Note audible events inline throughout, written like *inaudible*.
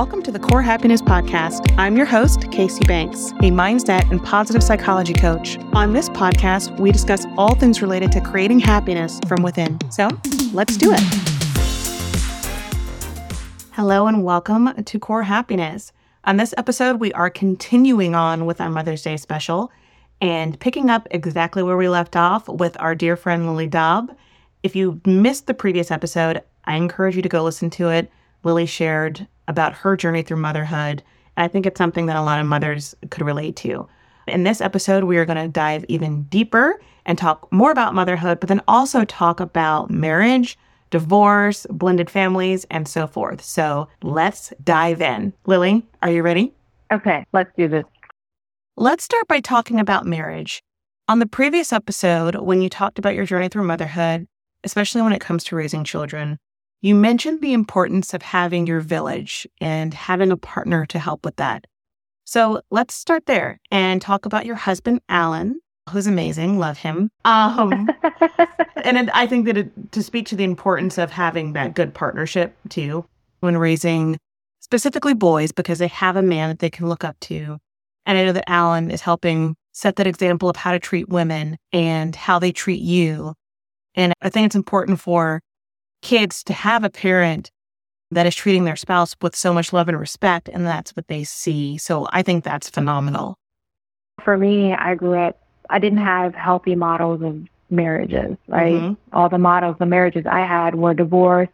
Welcome to the Core Happiness Podcast. I'm your host, Casey Banks, a mindset and positive psychology coach. On this podcast, we discuss all things related to creating happiness from within. So let's do it. Hello, and welcome to Core Happiness. On this episode, we are continuing on with our Mother's Day special and picking up exactly where we left off with our dear friend Lily Daub. If you missed the previous episode, I encourage you to go listen to it. Lily shared about her journey through motherhood. And I think it's something that a lot of mothers could relate to. In this episode, we are going to dive even deeper and talk more about motherhood, but then also talk about marriage, divorce, blended families, and so forth. So let's dive in. Lily, are you ready? Okay, let's do this. Let's start by talking about marriage. On the previous episode, when you talked about your journey through motherhood, especially when it comes to raising children, you mentioned the importance of having your village and having a partner to help with that. So let's start there and talk about your husband, Alan, who's amazing. Love him. Um, *laughs* and I think that it, to speak to the importance of having that good partnership too when raising specifically boys because they have a man that they can look up to. And I know that Alan is helping set that example of how to treat women and how they treat you. And I think it's important for kids to have a parent that is treating their spouse with so much love and respect, and that's what they see. So I think that's phenomenal. For me, I grew up, I didn't have healthy models of marriages, right? Mm-hmm. All the models of marriages I had were divorce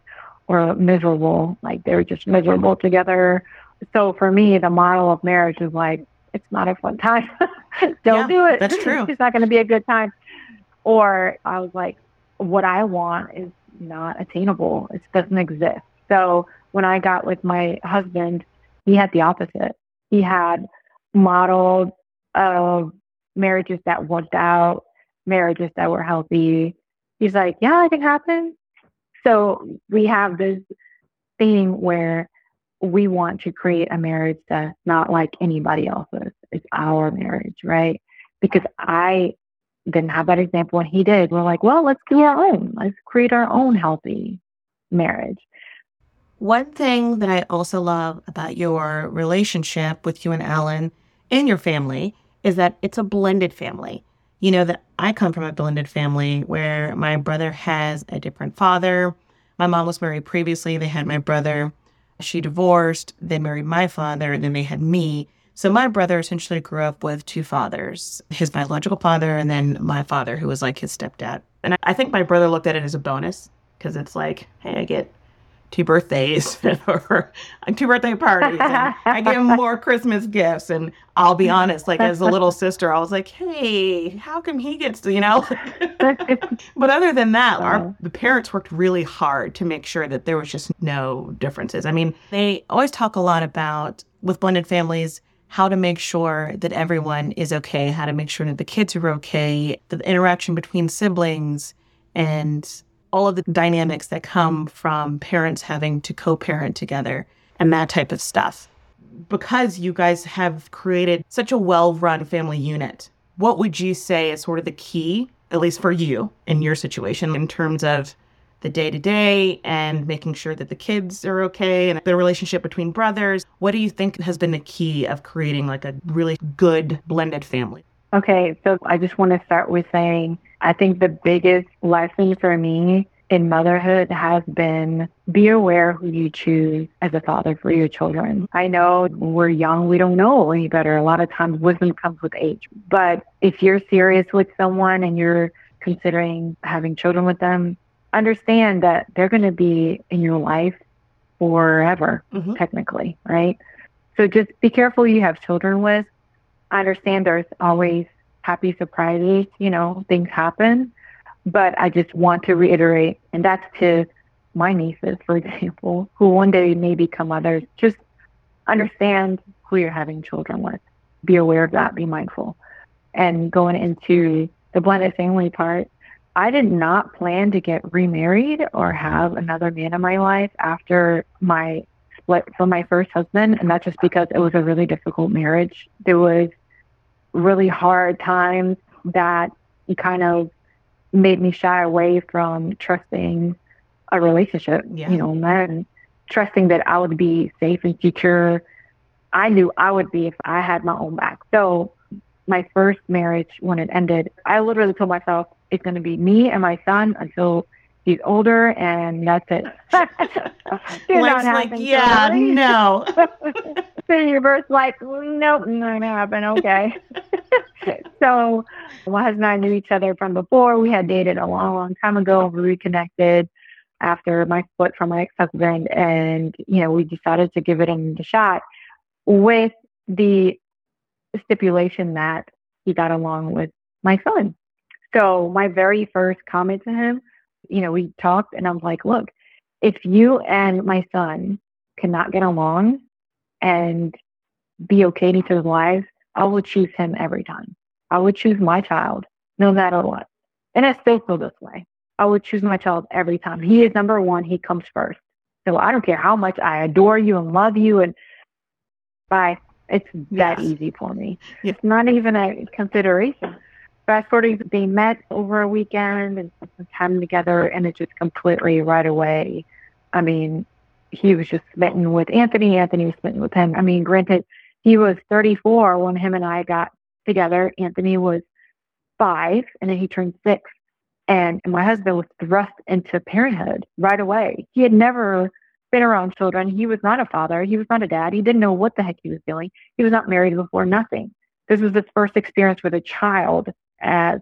or miserable, like they were just miserable together. So for me, the model of marriage is like, it's not a fun time. *laughs* Don't yeah, do it. That's true. *laughs* it's not going to be a good time. Or I was like, what I want is not attainable. It doesn't exist. So when I got with my husband, he had the opposite. He had modeled of marriages that worked out, marriages that were healthy. He's like, yeah, it can happen. So we have this thing where we want to create a marriage that's not like anybody else's. It's our marriage, right? Because I didn't have that example and he did. We're like, well, let's do our own. Let's create our own healthy marriage. One thing that I also love about your relationship with you and Alan and your family is that it's a blended family. You know that I come from a blended family where my brother has a different father. My mom was married previously. They had my brother. She divorced. They married my father, and then they had me. So my brother essentially grew up with two fathers, his biological father and then my father, who was like his stepdad. And I think my brother looked at it as a bonus because it's like, hey, I get two birthdays *laughs* or two birthday parties and I get more Christmas gifts. And I'll be honest, like as a little sister, I was like, hey, how come he gets to, you know? *laughs* but other than that, our the parents worked really hard to make sure that there was just no differences. I mean, they always talk a lot about with blended families how to make sure that everyone is okay, how to make sure that the kids are okay, the interaction between siblings, and all of the dynamics that come from parents having to co parent together and that type of stuff. Because you guys have created such a well run family unit, what would you say is sort of the key, at least for you in your situation, in terms of the day to day and making sure that the kids are okay and the relationship between brothers. What do you think has been the key of creating like a really good blended family? Okay, so I just want to start with saying I think the biggest lesson for me in motherhood has been be aware who you choose as a father for your children. I know we're young, we don't know any better. A lot of times wisdom comes with age. But if you're serious with someone and you're considering having children with them, understand that they're going to be in your life forever, mm-hmm. technically, right? So just be careful you have children with. I understand there's always happy surprises, you know, things happen. But I just want to reiterate, and that's to my nieces, for *laughs* example, who one day may become mothers. Just understand who you're having children with. Be aware of that, be mindful. And going into the blended family part, I did not plan to get remarried or mm-hmm. have another man in my life after my split from my first husband. And that's just because it was a really difficult marriage. There was really hard times that kind of made me shy away from trusting a relationship, yeah. you know, men. trusting that I would be safe and secure. I knew I would be if I had my own back. So my first marriage, when it ended, I literally told myself it's going to be me and my son until he's older, and that's it. *laughs* *laughs* Life's like, yeah, no. *laughs* the universe like, nope, not gonna happen. Okay. so my husband and I knew each other from before. We had dated a long, long time ago. We reconnected after my split from my ex-husband, and you know we decided to give it a shot with the stipulation that he got along with my son. So my very first comment to him, you know, we talked, and I'm like, look, if you and my son cannot get along and be okay in each other's lives, I will choose him every time. I would choose my child, no matter what. And I still feel this way. I would choose my child every time. He is number one. He comes first. So I don't care how much I adore you and love you and bye. It's that yes. easy for me. It's not even a consideration. Fast forwarding, they met over a weekend and spent time together, and it just completely right away. I mean, he was just smitten with Anthony. Anthony was smitten with him. I mean, granted, he was 34 when him and I got together. Anthony was five, and then he turned six. And my husband was thrust into parenthood right away. He had never been around children. He was not a father. He was not a dad. He didn't know what the heck he was doing. He was not married before, nothing. This was his first experience with a child as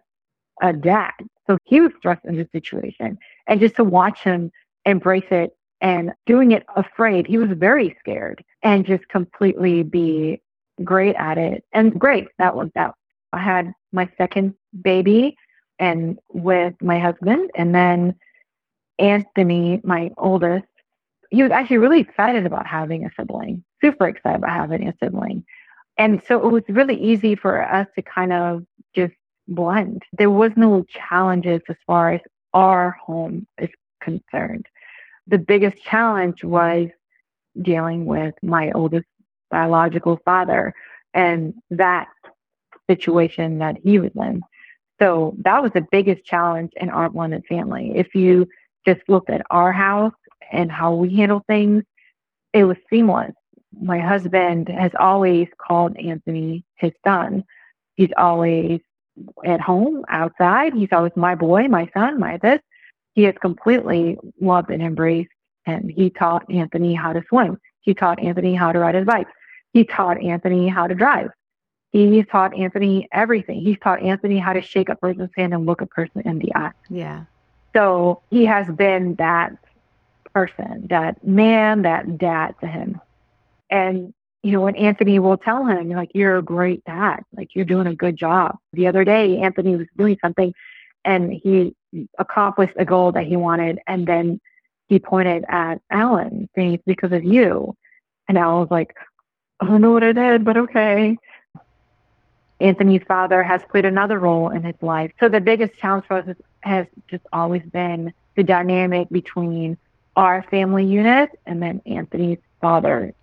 a dad. So he was thrust into the situation. And just to watch him embrace it and doing it afraid. He was very scared and just completely be great at it. And great, that worked out. I had my second baby and with my husband and then Anthony, my oldest, he was actually really excited about having a sibling, super excited about having a sibling. And so it was really easy for us to kind of just blend. There was no challenges as far as our home is concerned the biggest challenge was dealing with my oldest biological father and that situation that he was in. So that was the biggest challenge in our blended family. If you just looked at our house and how we handle things, it was seamless. My husband has always called Anthony his son. He's always at home, outside. He's always my boy, my son, my this he has completely loved and embraced. And he taught Anthony how to swim. He taught Anthony how to ride his bike. He taught Anthony how to drive. He taught Anthony everything. He's taught Anthony how to shake a person's hand and look a person in the eye. Yeah. So he has been that person, that man, that dad to him. And, you know, when Anthony will tell him, like, you're a great dad, like, you're doing a good job. The other day, Anthony was doing something and he accomplished a goal that he wanted. And then he pointed at Alan, saying, It's because of you. And Alan was like, I don't know what I did, but okay. Anthony's father has played another role in his life. So the biggest challenge for us has just always been the dynamic between our family unit and then Anthony's father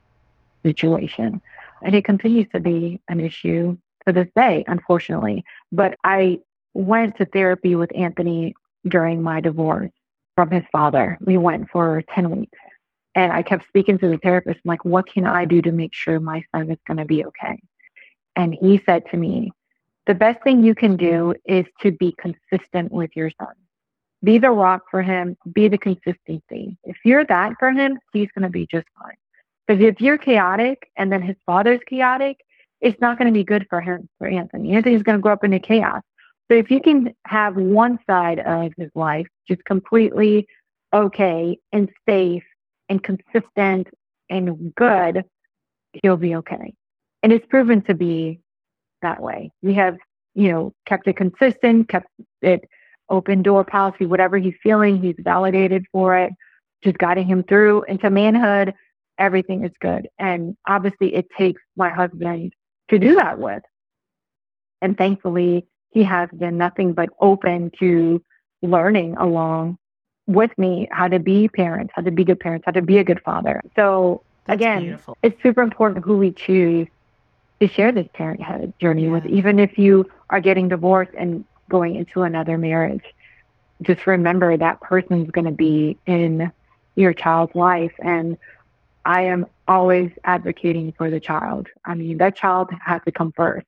situation. And it continues to be an issue to this day, unfortunately. But I went to therapy with Anthony during my divorce from his father. We went for 10 weeks. And I kept speaking to the therapist, I'm like, what can I do to make sure my son is going to be okay? And he said to me, the best thing you can do is to be consistent with your son. Be the rock for him, be the consistency. If you're that for him, he's going to be just fine. Because if you're chaotic and then his father's chaotic, it's not going to be good for him, for Anthony. Anthony's going to grow up in a chaos. So if you can have one side of his life just completely okay and safe and consistent and good, he'll be okay. And it's proven to be that way. We have, you know, kept it consistent, kept it open door policy, whatever he's feeling, he's validated for it, just guiding him through into manhood. Everything is good. And obviously, it takes my husband to do that with. And thankfully, he has been nothing but open to learning along with me how to be parents, how to be good parents, how to be a good father. So That's again, beautiful. it's super important who we choose to share this parenthood journey yeah. with, even if you are getting divorced and going into another marriage. Just remember that person's going to be in your child's life. And I am always advocating for the child. I mean, that child has to come first.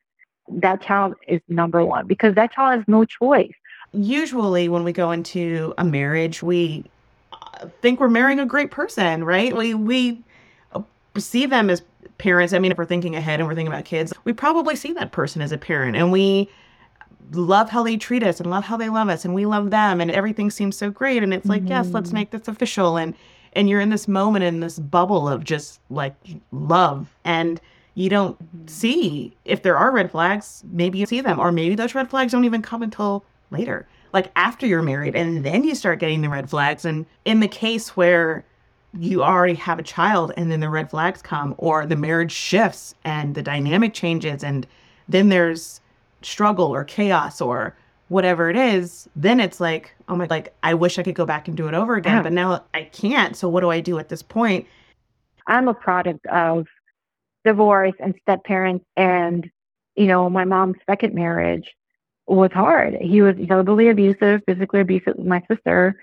That child is number one because that child has no choice. Usually, when we go into a marriage, we uh, think we're marrying a great person, right? We we see them as parents. I mean, if we're thinking ahead and we're thinking about kids, we probably see that person as a parent, and we love how they treat us and love how they love us and we love them and everything seems so great and it's like mm-hmm. yes let's mm-hmm. make this official and and you're in this moment in this bubble of just like love and you don't see if there are red flags maybe you see them or maybe those red flags don't even come until later like after you're married and then you start getting the red flags and in the case where you already have a child and then the red flags come or the marriage shifts and the dynamic changes and then there's struggle or chaos or whatever it is, then it's like, oh my, like, I wish I could go back and do it over again, yeah. but now I can't. So what do I do at this point? I'm a product of divorce and step parents. And, you know, my mom's second marriage was hard. He was verbally abusive, physically abusive with my sister.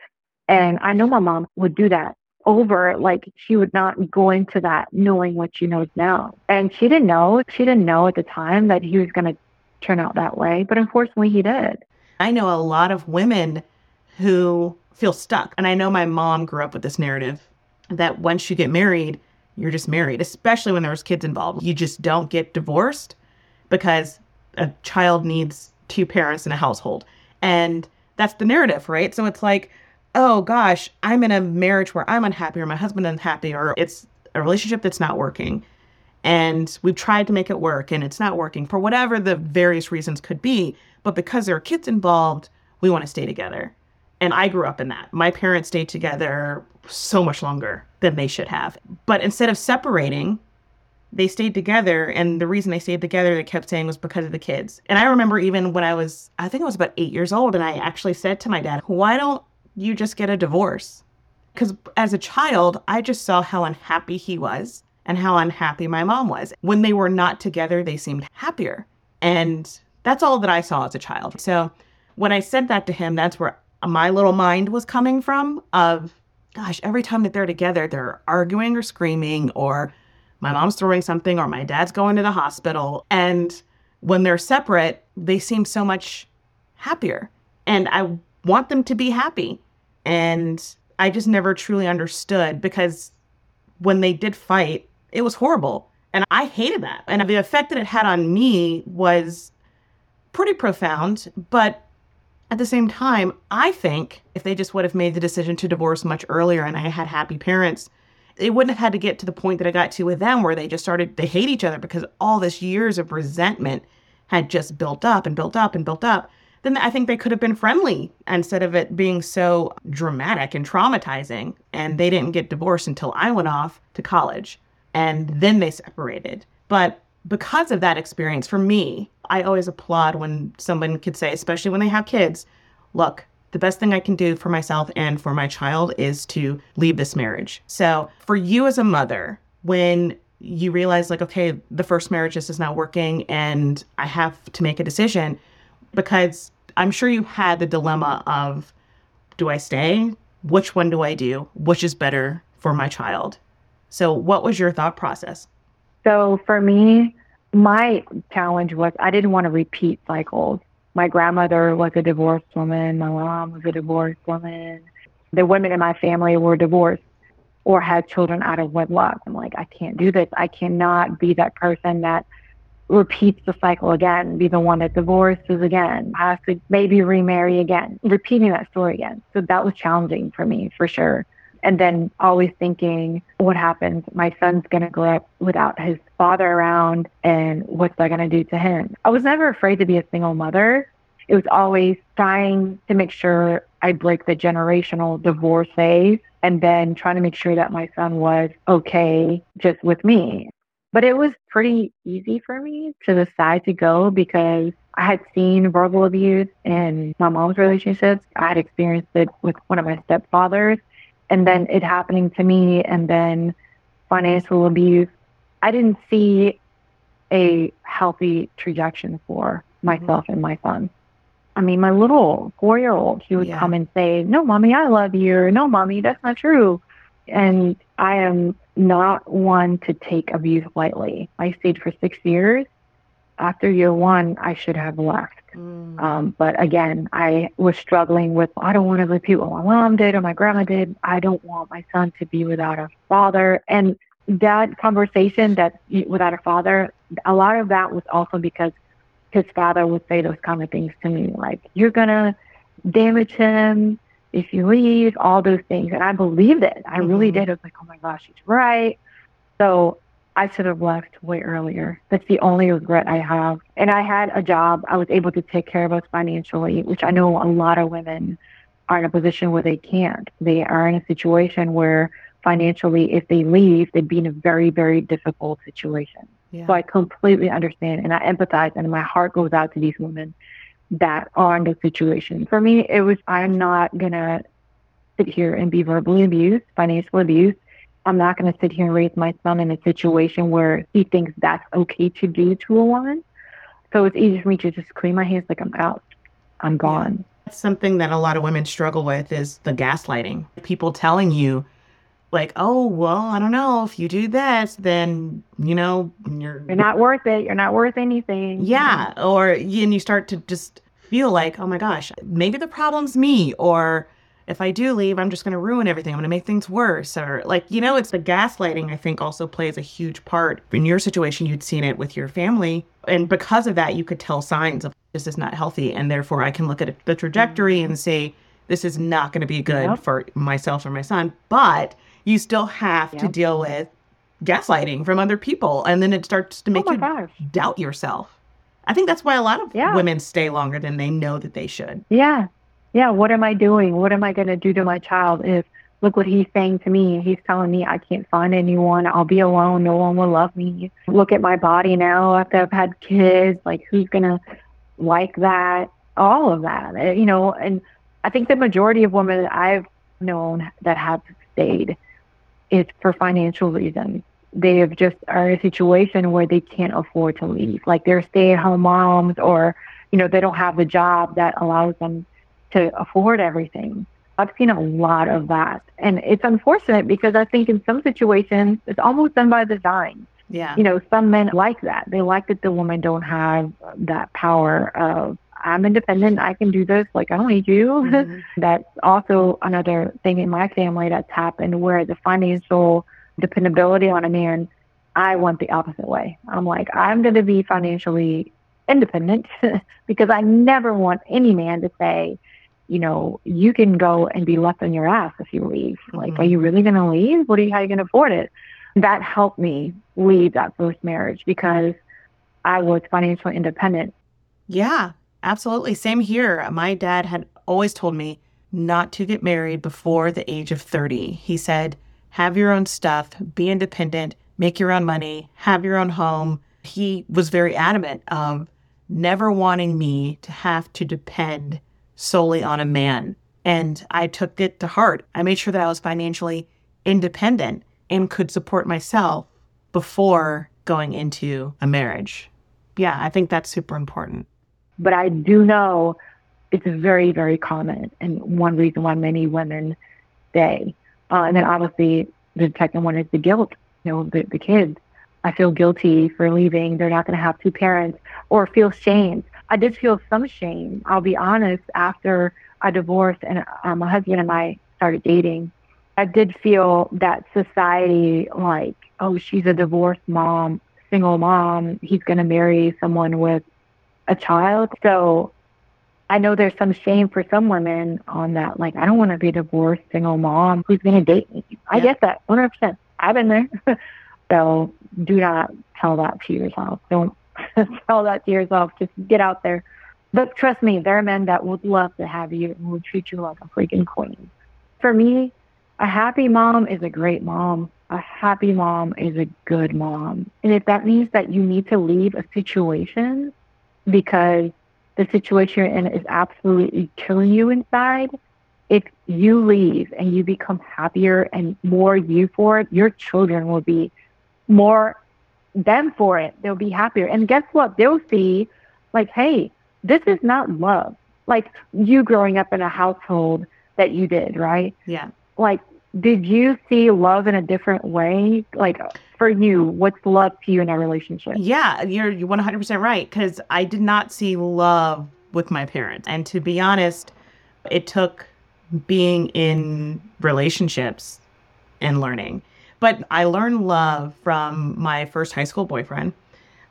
And I know my mom would do that over. Like she would not go into that knowing what she knows now. And she didn't know, she didn't know at the time that he was going to turn out that way. But unfortunately, he did. I know a lot of women who feel stuck. And I know my mom grew up with this narrative that once you get married, you're just married, especially when there's kids involved. You just don't get divorced because a child needs two parents in a household. And that's the narrative, right? So it's like, oh gosh, I'm in a marriage where I'm unhappy or my husband unhappy or it's a relationship that's not working. And we've tried to make it work and it's not working for whatever the various reasons could be. But because there are kids involved, we want to stay together. And I grew up in that. My parents stayed together so much longer than they should have. But instead of separating, they stayed together. And the reason they stayed together, they kept saying, was because of the kids. And I remember even when I was, I think I was about eight years old, and I actually said to my dad, Why don't you just get a divorce? Because as a child, I just saw how unhappy he was and how unhappy my mom was. When they were not together, they seemed happier. And that's all that I saw as a child. So when I said that to him, that's where my little mind was coming from of gosh, every time that they're together, they're arguing or screaming or my mom's throwing something or my dad's going to the hospital. And when they're separate, they seem so much happier. And I want them to be happy. And I just never truly understood because when they did fight, it was horrible. And I hated that. And the effect that it had on me was pretty profound. But at the same time, I think if they just would have made the decision to divorce much earlier and I had happy parents, it wouldn't have had to get to the point that I got to with them where they just started, they hate each other because all this years of resentment had just built up and built up and built up. Then I think they could have been friendly instead of it being so dramatic and traumatizing. And they didn't get divorced until I went off to college and then they separated. But because of that experience, for me, I always applaud when someone could say, especially when they have kids, look, the best thing I can do for myself and for my child is to leave this marriage. So, for you as a mother, when you realize, like, okay, the first marriage just is not working and I have to make a decision, because I'm sure you had the dilemma of do I stay? Which one do I do? Which is better for my child? So, what was your thought process? So, for me, my challenge was I didn't want to repeat cycles. My grandmother was a divorced woman, my mom was a divorced woman. The women in my family were divorced or had children out of wedlock. I'm like, I can't do this. I cannot be that person that repeats the cycle again, be the one that divorces again, has to maybe remarry again, repeating that story again. So that was challenging for me for sure. And then always thinking, what happens? My son's going to grow up without his father around, and what's that going to do to him? I was never afraid to be a single mother. It was always trying to make sure I break the generational divorce phase and then trying to make sure that my son was okay just with me. But it was pretty easy for me to decide to go because I had seen verbal abuse in my mom's relationships. I had experienced it with one of my stepfathers and then it happening to me and then financial abuse i didn't see a healthy trajectory for myself mm-hmm. and my son i mean my little four year old he would yeah. come and say no mommy i love you no mommy that's not true And I am not one to take abuse lightly. I stayed for six years. After year one, I should have left. Mm. Um, but again, I was struggling with I don't want to repeat what my mom did or my grandma did. I don't want my son to be without a father. And that conversation that without a father, a lot of that was also because his father would say those kind of things to me, like, you're going to damage him if you leave, all those things. And I believed it. I mm-hmm. really did. I was like, oh my gosh, he's right. So I should have left way earlier. That's the only regret I have. And I had a job. I was able to take care of us financially, which I know a lot of women are in a position where they can't. They are in a situation where financially, if they leave, they'd be in a very, very difficult situation. Yeah. So I completely understand and I empathize, and my heart goes out to these women that are in the situation. For me, it was I'm not gonna sit here and be verbally abused, financially abused. I'm not gonna sit here and raise my son in a situation where he thinks that's okay to do to a woman. So it's easy for me to just clean my hands like I'm out. I'm gone. Yeah. Something that a lot of women struggle with is the gaslighting. People telling you like, oh, well, I don't know. If you do this, then, you know, you're, you're not worth it. You're not worth anything. Yeah. Or, and you start to just feel like, oh my gosh, maybe the problem's me. Or if I do leave, I'm just going to ruin everything. I'm going to make things worse. Or, like, you know, it's the gaslighting, I think, also plays a huge part. In your situation, you'd seen it with your family. And because of that, you could tell signs of this is not healthy. And therefore, I can look at the trajectory and say, this is not going to be good yep. for myself or my son. But you still have to deal with gaslighting from other people. And then it starts to oh make oh you gosh. doubt yourself. I think that's why a lot of yeah. women stay longer than they know that they should. Yeah. Yeah. What am I doing? What am I going to do to my child if look what he's saying to me? He's telling me I can't find anyone. I'll be alone. No one will love me. Look at my body now after I've had kids. Like, who's going to like that? All of that, eh, you know. And I think the majority of women that I've known that have stayed it's for financial reasons. They have just are in a situation where they can't afford to leave. Like they're stay at home moms or, you know, they don't have a job that allows them to afford everything. I've seen a lot of that. And it's unfortunate because I think in some situations it's almost done by design. Yeah. You know, some men like that. They like that the women don't have that power of I'm independent. I can do this. Like, I don't need you. Mm-hmm. *laughs* that's also another thing in my family that's happened where the financial dependability on a man, I went the opposite way. I'm like, I'm going to be financially independent *laughs* because I never want any man to say, you know, you can go and be left on your ass if you leave. Mm-hmm. Like, are you really going to leave? What are you, how are you going to afford it? That helped me leave that first marriage because I was financially independent. Yeah. Absolutely. Same here. My dad had always told me not to get married before the age of 30. He said, have your own stuff, be independent, make your own money, have your own home. He was very adamant of never wanting me to have to depend solely on a man. And I took it to heart. I made sure that I was financially independent and could support myself before going into a marriage. Yeah, I think that's super important. But I do know it's very, very common and one reason why many women stay. Uh, and then obviously the second one is the guilt, you know, the, the kids. I feel guilty for leaving. They're not going to have two parents or feel shame. I did feel some shame. I'll be honest. After I divorced and uh, my husband and I started dating, I did feel that society, like, oh, she's a divorced mom, single mom. He's going to marry someone with a child. So I know there's some shame for some women on that. Like, I don't want to be a divorced single mom who's going to date me. I yeah. get that 100%. I've been there. *laughs* so do not tell that to yourself. Don't *laughs* tell that to yourself. Just get out there. But trust me, there are men that would love to have you and would treat you like a freaking queen. For me, a happy mom is a great mom. A happy mom is a good mom. And if that means that you need to leave a situation because the situation you're in is absolutely killing you inside. If you leave and you become happier and more you for it, your children will be more them for it. They'll be happier. And guess what? They'll see, like, hey, this is not love. Like you growing up in a household that you did, right? Yeah. Like did you see love in a different way? Like for you, what's love to you in a relationship? Yeah, you're you're 100% right cuz I did not see love with my parents. And to be honest, it took being in relationships and learning. But I learned love from my first high school boyfriend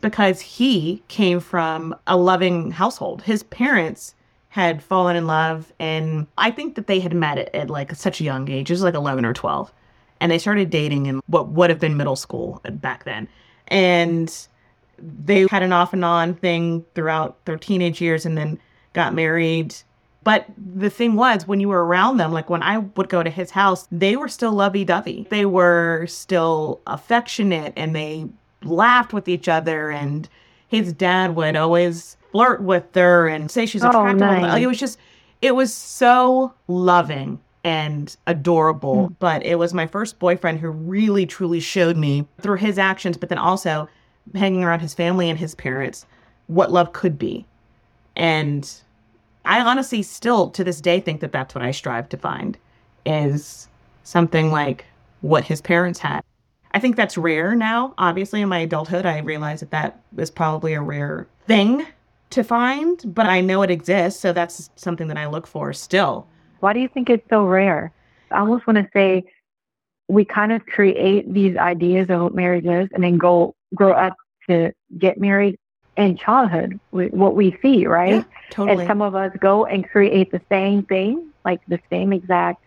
because he came from a loving household. His parents had fallen in love and I think that they had met at, at like such a young age. It was like 11 or 12. And they started dating in what would have been middle school back then. And they had an off and on thing throughout their teenage years and then got married. But the thing was, when you were around them, like when I would go to his house, they were still lovey dovey. They were still affectionate and they laughed with each other. And his dad would always flirt with her and say she's attractive. Oh, attractive. nice. Like, it was just, it was so loving and adorable. Hmm. But it was my first boyfriend who really truly showed me through his actions, but then also hanging around his family and his parents what love could be. And I honestly still to this day think that that's what I strive to find is something like what his parents had. I think that's rare now. Obviously, in my adulthood, I realize that that is probably a rare thing to find, but I know it exists. So that's something that I look for still. Why do you think it's so rare? I almost want to say we kind of create these ideas of what marriage is and then go grow up to get married in childhood what we see, right? Yeah, totally. And some of us go and create the same thing, like the same exact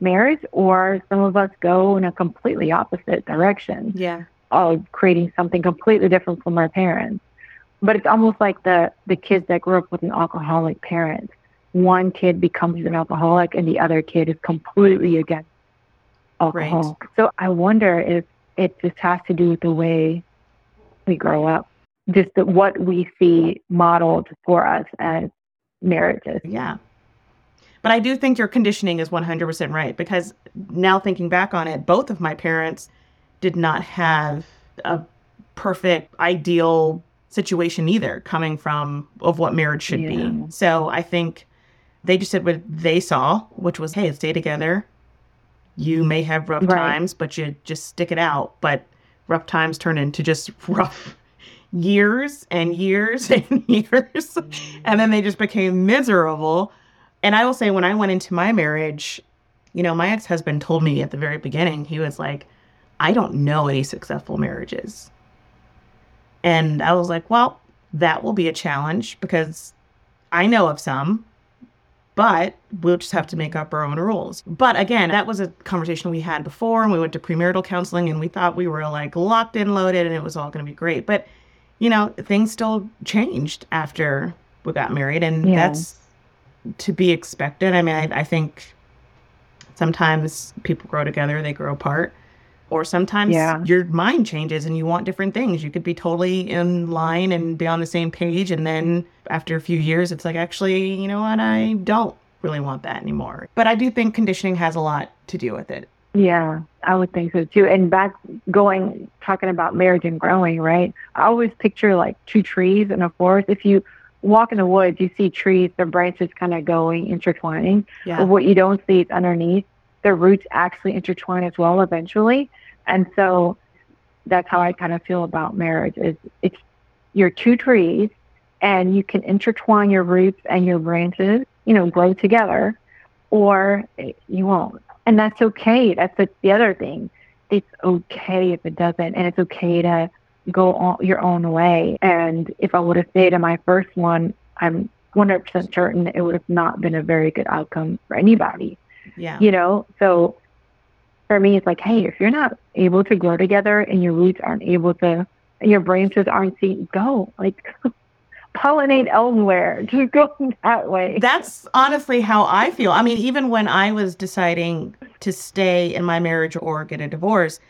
marriage, or some of us go in a completely opposite direction yeah. of creating something completely different from our parents. But it's almost like the the kids that grew up with an alcoholic parent. One kid becomes an alcoholic and the other kid is completely against alcohol. So I wonder if it just has to do with the way we grow up. Just the, what we see modeled for us as marriages. Yeah. But I do think your conditioning is 100% right because now thinking back on it, both of my parents did not have a perfect, ideal situation either, coming from of what marriage should Yeah. be. So I think they just did what they saw, which was, hey, stay together. You may have rough Right. times, but you just stick it out. But rough times turn into just *laughs* rough years and years *laughs* and years. And then they just became miserable. And I will say, when I went into my marriage, you know, my ex husband told me at the very beginning, he was like, I don't know any successful marriages. And I was like, well, that will be a challenge because I know of some, but we'll just have to make up our own rules. But again, that was a conversation we had before, and we went to premarital counseling, and we thought we were like locked in, loaded, and it was all going to be great. But, you know, things still changed after we got married, and Yeah. that's to be expected. I mean, I, I think sometimes people grow together, they grow apart. Or sometimes Yeah. your mind changes and you want different things. You could be totally in line and be on the same page. And then after a few years, it's like, actually, you know what? I don't really want that anymore. But I do think conditioning has a lot to do with it. Yeah, I would think so too. And back going, talking about marriage and growing, right? I always picture like two trees in a forest. If you walk in the woods, you see trees, their branches kind of going, intertwining. Yeah. But what you don't see is underneath, their roots actually intertwine as well eventually. And so that's how I kind of feel about marriage is it's you're two trees and you can intertwine your roots and your branches, you know, grow together or you won't. And that's okay. That's the, the other thing. It's okay if it doesn't and it's okay to go on your own way. And if I would have stayed in my first one, I'm 100% certain it would have not been a very good outcome for anybody Yeah. you know so for me it's like hey if you're not able to grow together and your roots aren't able to and your branches aren't seen go like *laughs* pollinate elsewhere *laughs* just go that way That's honestly how I feel. I mean, even when I was deciding to stay in my marriage or get a divorce,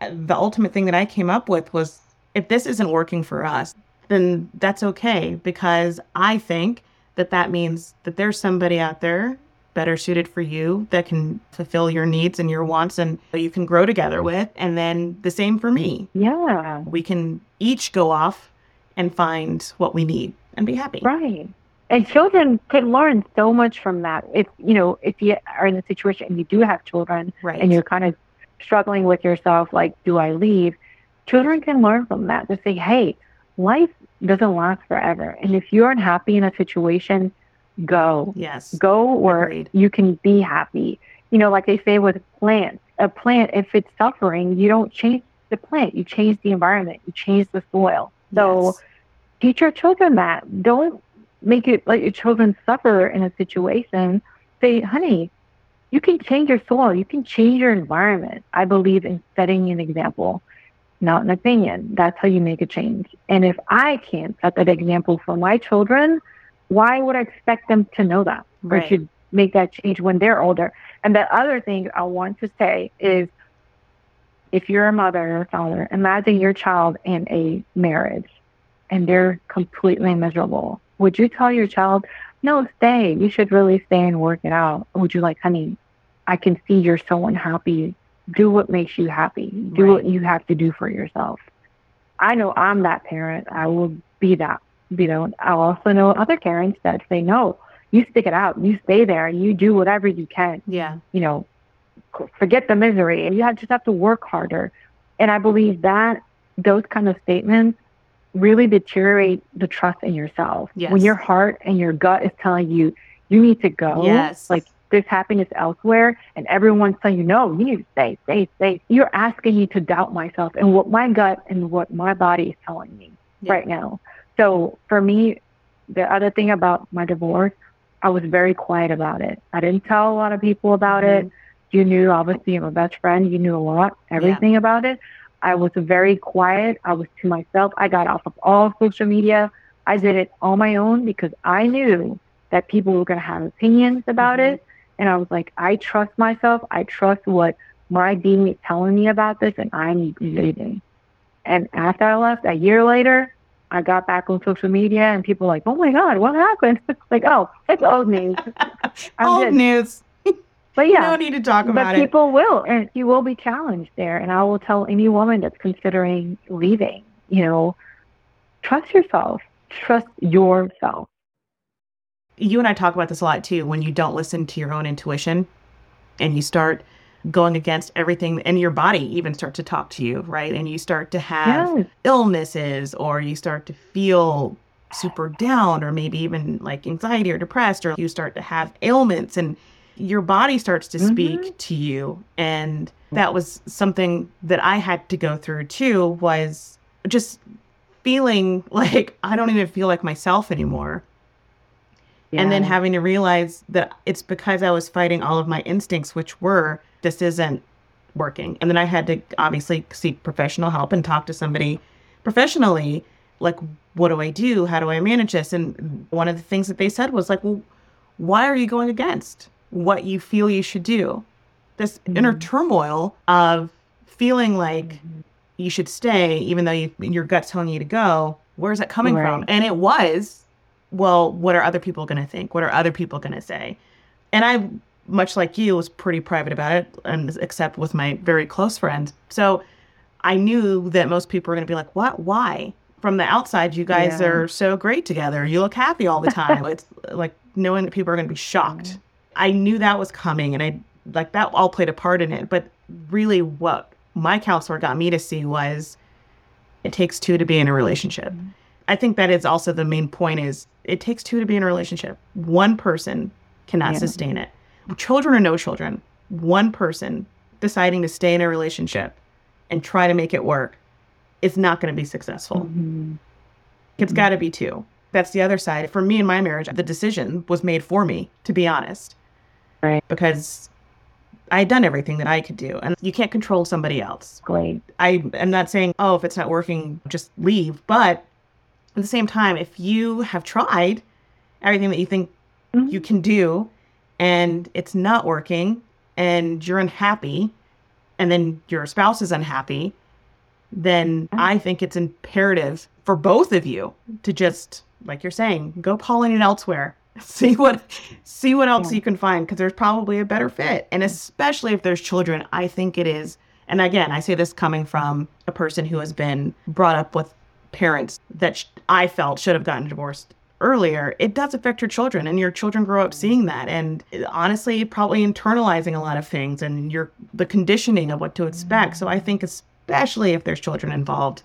uh, the ultimate thing that I came up with was if this isn't working for us, then that's okay because I think that that means that there's somebody out there better suited for you that can fulfill your needs and your wants and you can grow together with and then the same for me. yeah We can each go off and find what we need and be happy. right And children can learn so much from that. If you know, if you are in a situation and you do have children, Right. and you're kind of struggling with yourself, like, do I leave? Children can learn from that to say, hey, life doesn't last forever, and if you're unhappy in a situation, go, Yes. go where Agreed. you can be happy. You know, like they say with plants, a plant, if it's suffering, you don't change the plant, you change the environment, you change the soil. So Yes. teach your children that. Don't make it let your children suffer in a situation. Say, honey, you can change your soil, you can change your environment. I believe in setting an example, not an opinion. That's how you make a change. And if I can't set that example for my children, why would I expect them to know that or should make that change when they're older? And the other thing I want to say is if you're a mother or father, imagine your child in a marriage and they're completely miserable. Would you tell your child, no, stay, you should really stay and work it out? Or would you like, honey, I can see you're so unhappy. Do what makes you happy. Do what you have to do for yourself. I know I'm that parent. I will be that. You know, I also know other parents that say, no, you stick it out. You stay there. You do whatever you can Yeah. you know, forget the misery and you have, just have to work harder. And I believe that those kind of statements really deteriorate the trust in yourself. Yes. When your heart and your gut is telling you, you need to go, Yes. like there's happiness elsewhere, and everyone's telling you, no, you need to stay, stay, stay. You're asking me to doubt myself and what my gut and what my body is telling me Yeah. right now. So for me, the other thing about my divorce, I was very quiet about it. I didn't tell a lot of people about mm-hmm. it. You knew, obviously, I'm a best friend. You knew a lot, everything about it. I was very quiet. I was to myself. I got off of all social media. I did it on my own because I knew that people were going to have opinions about Mhm. it. And I was like, I trust myself. I trust what my being is telling me about this, and I'm leaving. And after I left, a year later, I got back on social media, and people were like, "Oh my God, what happened?" *laughs* like, "Oh, it's old news." *laughs* Old good. news. But yeah, No need to talk but it. people will, and you will be challenged there. And I will tell any woman that's considering leaving, you know, trust yourself. Trust yourself. you and I talk about this a lot too. When you don't listen to your own intuition and you start going against everything, and your body even starts to talk to you, right? And you start to have Yes. illnesses, or you start to feel super down, or maybe even like anxiety or depressed, or you start to have ailments, and your body starts to speak mm-hmm. to you. And that was something that I had to go through too, was just feeling *laughs* like I don't even feel like myself anymore and then having to realize that it's because I was fighting all of my instincts, which were this isn't working. And then I had to obviously seek professional help and talk to somebody professionally. Like, what do I do? How do I manage this? And one of the things that they said was like, well, why are you going against what you feel you should do? This inner Mhm. turmoil of feeling like you should stay, even though you, your gut's telling you to go. Where's that coming from? And it was, well, what are other people going to think? What are other people going to say? And I, much like you, was pretty private about it, and except with my very close friends. So I knew that most people were going to be like, "What? Why?" From the outside, you guys Yeah. are so great together. You look happy all the time. *laughs* it's like knowing that people are going to be shocked. I knew that was coming, and I like that all played a part in it. But really, what my counselor got me to see was it takes two to be in a relationship. I think that is also the main point is it takes two to be in a relationship. One person cannot Yeah. sustain it. Children or no children, one person deciding to stay in a relationship and try to make it work is not going to be successful. Mhm. It's got to be two. That's the other side. For me in my marriage, the decision was made for me, to be honest. Right. Because I had done everything that I could do, and you can't control somebody else. Great. I am not saying, oh, if it's not working, just leave. But at the same time, if you have tried everything that you think Mhm. you can do and it's not working and you're unhappy and then your spouse is unhappy, then I think it's imperative for both of you to just, like you're saying, go it elsewhere. *laughs* See what see what else Yeah. you can find because there's probably a better fit. And especially if there's children, I think it is. And again, I say this coming from a person who has been brought up with parents that sh- I felt should have gotten divorced earlier, it does affect your children, and your children grow up seeing that, and eh, honestly, probably internalizing a lot of things, and your the conditioning of what to expect. So mm-hmm. I think, especially if there's children involved,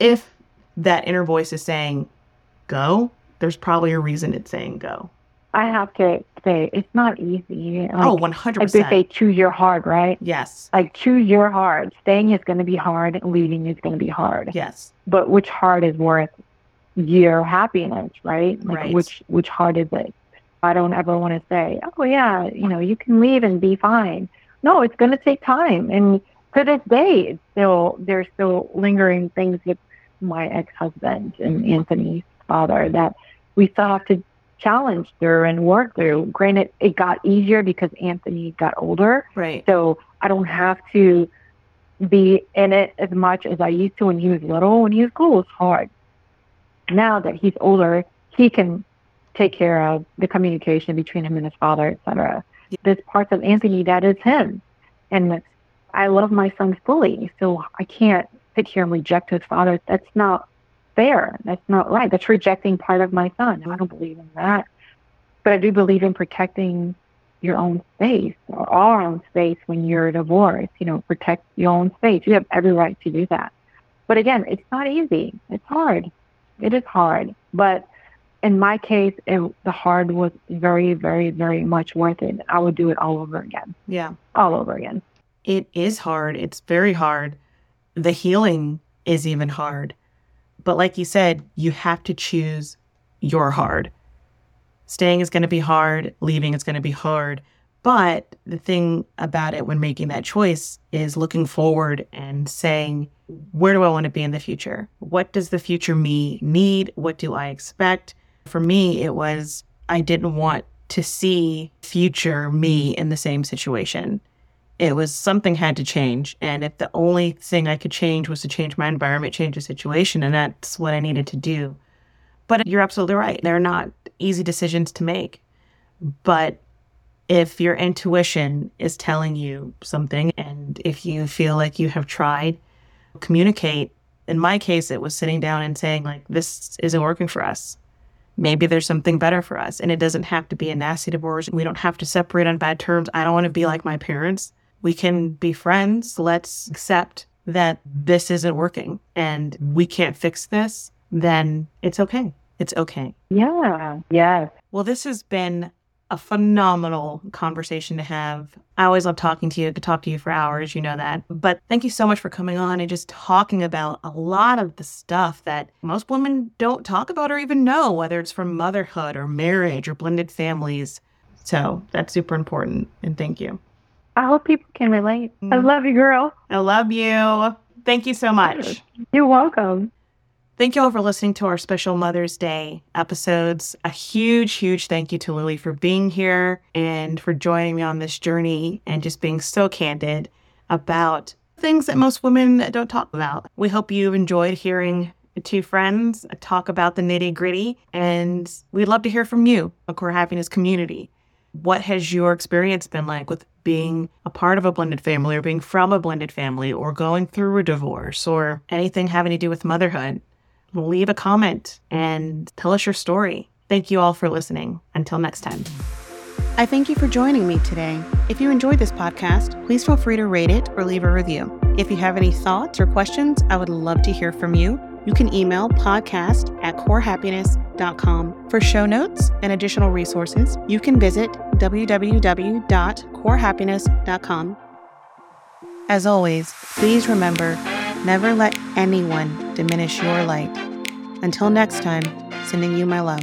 if that inner voice is saying go, there's probably a reason it's saying go. I have to say, it's not easy. Like, oh, 100%. Like they say, choose your hard, right? Yes. Like, choose your hard. Staying is going to be hard, leaving is going to be hard. Yes. But which hard is worth your happiness, right? Like, Right. which, which hard is it? I don't ever want to say, oh, yeah, you know, you can leave and be fine. No, it's going to take time. And to this day, it's still, there's still lingering things with my ex husband and mm-hmm. Anthony's father that we still have to challenge through and work through. Granted, it got easier because Anthony got older. Right. So I don't have to be in it as much as I used to when he was little. When he was cool, it's hard. Now that he's older, he can take care of the communication between him and his father, etc. There's parts of Anthony that is him. And I love my son fully. So I can't sit here and reject his father. That's not fair. That's not right. That's rejecting part of my son. I don't believe in that. But I do believe in protecting your own space or our own space when you're divorced. You know, protect your own space. You have every right to do that. But again, it's not easy. It's hard. It is hard. But in my case, it, the hard was very, very, very much worth it. I would do it all over again. Yeah. All over again. It is hard. It's very hard. The healing is even hard. But like you said, you have to choose your hard. Staying is going to be hard, leaving is going to be hard. But the thing about it when making that choice is looking forward and saying, where do I want to be in the future? What does the future me need? What do I expect? For me, it was I didn't want to see future me in the same situation it was something had to change. And if the only thing I could change was to change my environment, change the situation, and that's what I needed to do. But you're absolutely right. They're not easy decisions to make. But if your intuition is telling you something, and if you feel like you have tried, communicate. In my case, it was sitting down and saying, like, this isn't working for us. Maybe there's something better for us. And it doesn't have to be a nasty divorce. We don't have to separate on bad terms. I don't want to be like my parents we can be friends. Let's accept that this isn't working and we can't fix this. Then it's okay. It's okay. Yeah. Yes. Well, this has been a phenomenal conversation to have. I always love talking to you. I could talk to you for hours, you know that. But thank you so much for coming on and just talking about a lot of the stuff that most women don't talk about or even know, whether it's from motherhood or marriage or blended families. So that's super important. And thank you. I hope people can relate. I Mm. love you, girl. I love you. Thank you so much. You're welcome. Thank you all for listening to our special Mother's Day episodes. A huge, huge thank you to Lily for being here and for joining me on this journey and just being so candid about things that most women don't talk about. We hope you've enjoyed hearing two friends talk about the nitty gritty, and we'd love to hear from you, a Core Happiness community. What has your experience been like with being a part of a blended family or being from a blended family or going through a divorce or anything having to do with motherhood? Leave a comment and tell us your story. Thank you all for listening. Until next time. I thank you for joining me today. If you enjoyed this podcast, please feel free to rate it or leave a review. If you have any thoughts or questions, I would love to hear from you. You can email podcast at corehappiness.com. For show notes and additional resources, you can visit www.corehappiness.com. As always, please remember never let anyone diminish your light. Until next time, sending you my love.